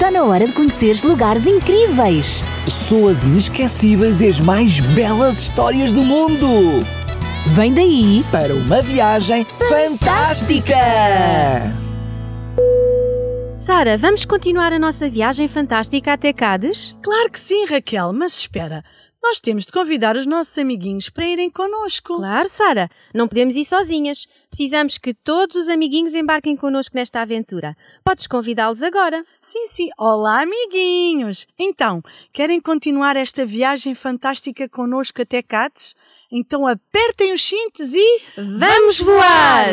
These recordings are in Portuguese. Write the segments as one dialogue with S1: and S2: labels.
S1: Está na hora de conheceres lugares incríveis.
S2: Pessoas inesquecíveis e as mais belas histórias do mundo.
S1: Vem daí
S2: Para uma viagem fantástica!
S3: Sara, vamos continuar a nossa viagem fantástica até Cádiz?
S4: Claro que sim, Raquel, mas espera. Nós temos de convidar os nossos amiguinhos para irem connosco.
S3: Claro, Sara, não podemos ir sozinhas. Precisamos que todos os amiguinhos embarquem connosco nesta aventura. Podes convidá-los agora.
S4: Sim, sim. Olá, amiguinhos! Então, querem continuar esta viagem fantástica connosco até Cádiz? Então apertem os cintos e...
S3: Vamos voar!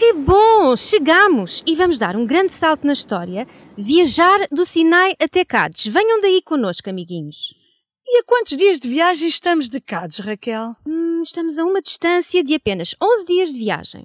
S3: Que bom! Chegamos! E vamos dar um grande salto na história, viajar do Sinai até Cádiz. Venham daí connosco, amiguinhos.
S4: E a quantos dias de viagem estamos de Cádiz, Raquel?
S3: Hum, estamos a uma distância de apenas 11 dias de viagem.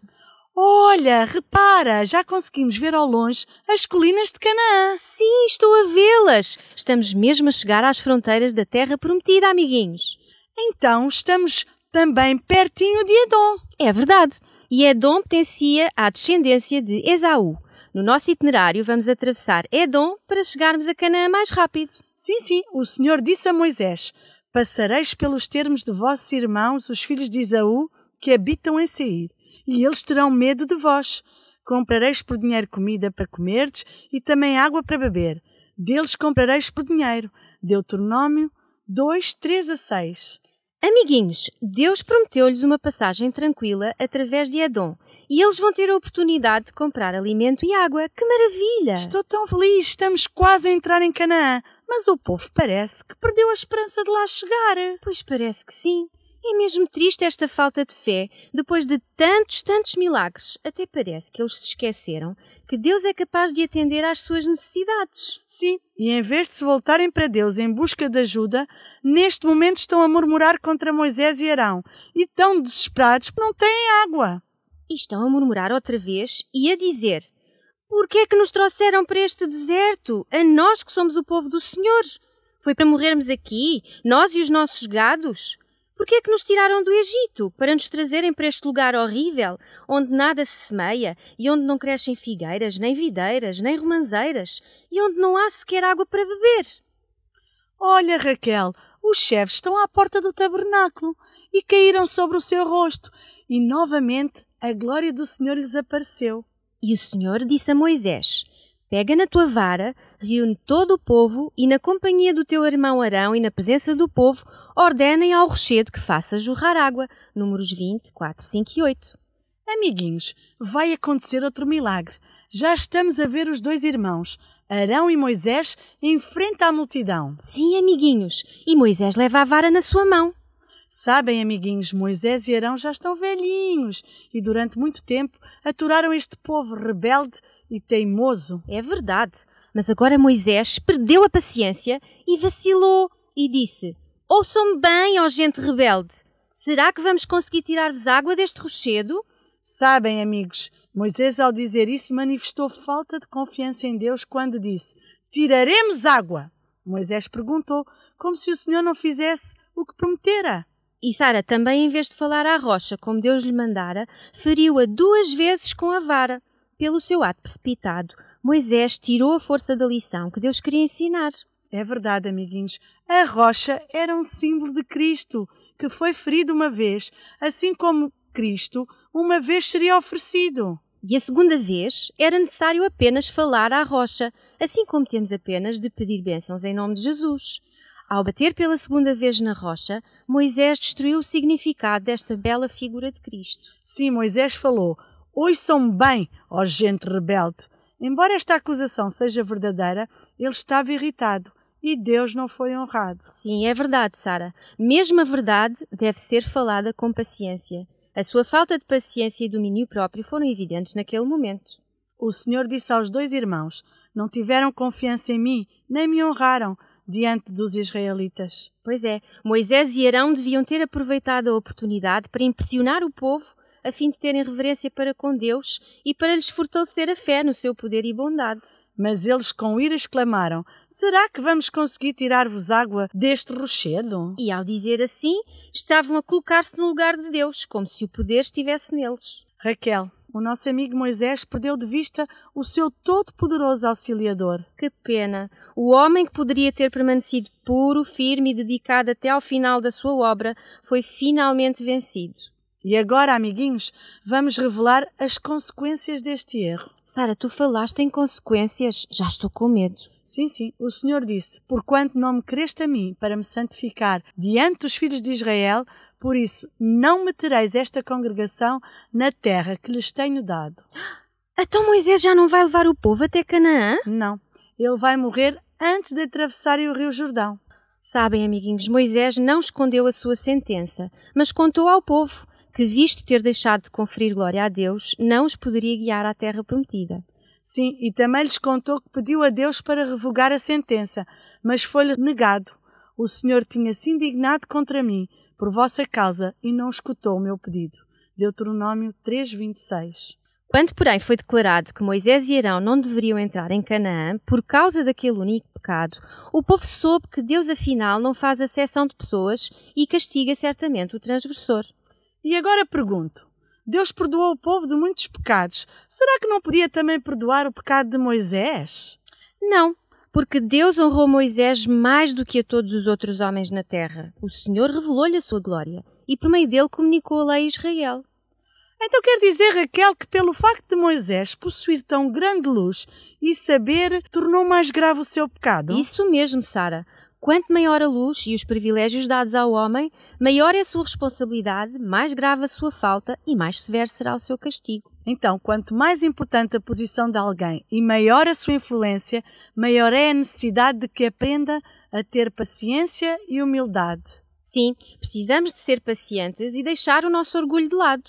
S4: Olha, repara, já conseguimos ver ao longe as colinas de Canaã.
S3: Sim, estou a vê-las! Estamos mesmo a chegar às fronteiras da Terra Prometida, amiguinhos.
S4: Então estamos também pertinho de Edom.
S3: É verdade. E Edom pertencia à descendência de Esaú. No nosso itinerário, vamos atravessar Edom para chegarmos a Canaã mais rápido.
S4: Sim, sim, o Senhor disse a Moisés: Passareis pelos termos de vossos irmãos, os filhos de Esaú, que habitam em Seir, e eles terão medo de vós. Comprareis por dinheiro comida para comerdes e também água para beber. Deles comprareis por dinheiro. Deuteronômio 2, 3 a 6.
S3: Amiguinhos, Deus prometeu-lhes uma passagem tranquila através de Edom e eles vão ter a oportunidade de comprar alimento e água. Que maravilha!
S4: Estou tão feliz, estamos quase a entrar em Canaã, mas o povo parece que perdeu a esperança de lá chegar.
S3: Pois parece que sim. É mesmo triste esta falta de fé depois de tantos, tantos milagres. Até parece que eles se esqueceram que Deus é capaz de atender às suas necessidades.
S4: Sim, e em vez de se voltarem para Deus em busca de ajuda, neste momento estão a murmurar contra Moisés e Arão e tão desesperados porque não têm água.
S3: E estão a murmurar outra vez e a dizer: Por que é que nos trouxeram para este deserto? A nós que somos o povo do Senhor. Foi para morrermos aqui, nós e os nossos gados? Por que é que nos tiraram do Egito para nos trazerem para este lugar horrível, onde nada se semeia e onde não crescem figueiras, nem videiras, nem romanzeiras e onde não há sequer água para beber?
S4: Olha, Raquel, os chefes estão à porta do tabernáculo e caíram sobre o seu rosto, e novamente a glória do Senhor lhes apareceu.
S3: E o Senhor disse a Moisés: Pega na tua vara, reúne todo o povo e, na companhia do teu irmão Arão e na presença do povo, ordenem ao rochedo que faça jorrar água. Números 20, 4, 5 e 8.
S4: Amiguinhos, vai acontecer outro milagre. Já estamos a ver os dois irmãos, Arão e Moisés, em frente à multidão.
S3: Sim, amiguinhos, e Moisés leva a vara na sua mão.
S4: Sabem, amiguinhos, Moisés e Arão já estão velhinhos e durante muito tempo aturaram este povo rebelde e teimoso.
S3: É verdade, mas agora Moisés perdeu a paciência e vacilou e disse: Ouçam-me bem, ó gente rebelde. Será que vamos conseguir tirar-vos água deste rochedo?
S4: Sabem, amigos, Moisés, ao dizer isso, manifestou falta de confiança em Deus quando disse: Tiraremos água. Moisés perguntou, como se o Senhor não fizesse o que prometera.
S3: E Sara também, em vez de falar à rocha como Deus lhe mandara, feriu-a duas vezes com a vara. Pelo seu ato precipitado, Moisés tirou a força da lição que Deus queria ensinar.
S4: É verdade, amiguinhos. A rocha era um símbolo de Cristo, que foi ferido uma vez, assim como Cristo uma vez seria oferecido.
S3: E a segunda vez era necessário apenas falar à rocha, assim como temos apenas de pedir bênçãos em nome de Jesus. Ao bater pela segunda vez na rocha, Moisés destruiu o significado desta bela figura de Cristo.
S4: Sim, Moisés falou: Ouçam bem, ó gente rebelde. Embora esta acusação seja verdadeira, ele estava irritado e Deus não foi honrado.
S3: Sim, é verdade, Sara. Mesmo a verdade deve ser falada com paciência. A sua falta de paciência e domínio próprio foram evidentes naquele momento.
S4: O Senhor disse aos dois irmãos: Não tiveram confiança em mim, nem me honraram diante dos israelitas.
S3: Pois é, Moisés e Arão deviam ter aproveitado a oportunidade para impressionar o povo a fim de terem reverência para com Deus e para lhes fortalecer a fé no seu poder e bondade.
S4: Mas eles com ira exclamaram: Será que vamos conseguir tirar-vos água deste rochedo?
S3: E ao dizer assim, estavam a colocar-se no lugar de Deus, como se o poder estivesse neles.
S4: Raquel, o nosso amigo Moisés perdeu de vista o seu todo-poderoso auxiliador.
S3: Que pena! O homem que poderia ter permanecido puro, firme e dedicado até ao final da sua obra foi finalmente vencido.
S4: E agora, amiguinhos, vamos revelar as consequências deste erro.
S3: Sara, tu falaste em consequências. Já estou com medo.
S4: Sim, sim, o Senhor disse: Porquanto não me creste a mim para me santificar diante dos filhos de Israel, por isso não metereis esta congregação na terra que lhes tenho dado.
S3: Então Moisés já não vai levar o povo até Canaã?
S4: Não, ele vai morrer antes de atravessarem o rio Jordão.
S3: Sabem, amiguinhos, Moisés não escondeu a sua sentença, mas contou ao povo que, visto ter deixado de conferir glória a Deus, não os poderia guiar à terra prometida.
S4: Sim, e também lhes contou que pediu a Deus para revogar a sentença, mas foi-lhe negado. O Senhor tinha se indignado contra mim, por vossa causa, e não escutou o meu pedido. Deuteronômio 3:26.
S3: Quando, porém, foi declarado que Moisés e Arão não deveriam entrar em Canaã por causa daquele único pecado, o povo soube que Deus, afinal, não faz acessão de pessoas e castiga certamente o transgressor.
S4: E agora pergunto: Deus perdoou o povo de muitos pecados. Será que não podia também perdoar o pecado de Moisés?
S3: Não, porque Deus honrou Moisés mais do que a todos os outros homens na terra. O Senhor revelou-lhe a sua glória e por meio dele comunicou a lei a Israel.
S4: Então quer dizer, Raquel, que pelo facto de Moisés possuir tão grande luz e saber, tornou mais grave o seu pecado?
S3: Isso mesmo, Sara. Quanto maior a luz e os privilégios dados ao homem, maior é a sua responsabilidade, mais grave a sua falta e mais severo será o seu castigo.
S4: Então, quanto mais importante a posição de alguém e maior a sua influência, maior é a necessidade de que aprenda a ter paciência e humildade.
S3: Sim, precisamos de ser pacientes e deixar o nosso orgulho de lado.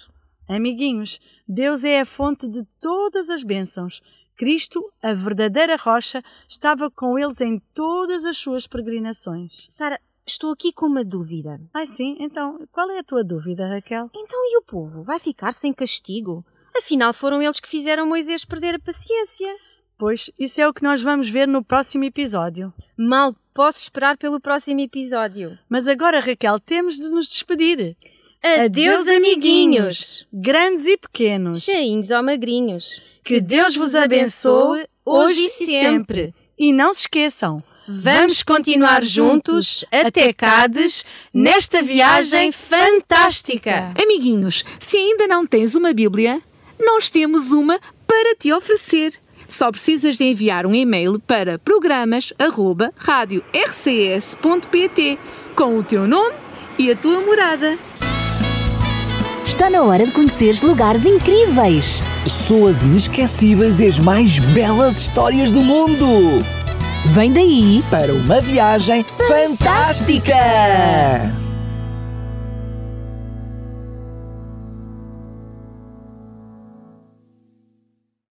S4: Amiguinhos, Deus é a fonte de todas as bênçãos. Cristo, a verdadeira rocha, estava com eles em todas as suas peregrinações.
S3: Sara, estou aqui com uma dúvida.
S4: Ai sim, então, qual é a tua dúvida, Raquel?
S3: Então e o povo? Vai ficar sem castigo? Afinal, foram eles que fizeram Moisés perder a paciência.
S4: Pois, isso é o que nós vamos ver no próximo episódio.
S3: Mal posso esperar pelo próximo episódio.
S4: Mas agora, Raquel, temos de nos despedir.
S3: Adeus, amiguinhos!
S4: Grandes e pequenos.
S3: Cheinhos ou magrinhos.
S4: Que Deus vos abençoe hoje e sempre. E não se esqueçam,
S3: Vamos continuar juntos até Cádiz nesta viagem fantástica.
S1: Amiguinhos, se ainda não tens uma Bíblia, nós temos uma para te oferecer. Só precisas de enviar um e-mail para programas@radiorcs.pt com o teu nome e a tua morada.
S2: Está na hora de conheceres lugares incríveis, pessoas inesquecíveis e as mais belas histórias do mundo.
S1: Vem daí
S2: Para uma viagem fantástica.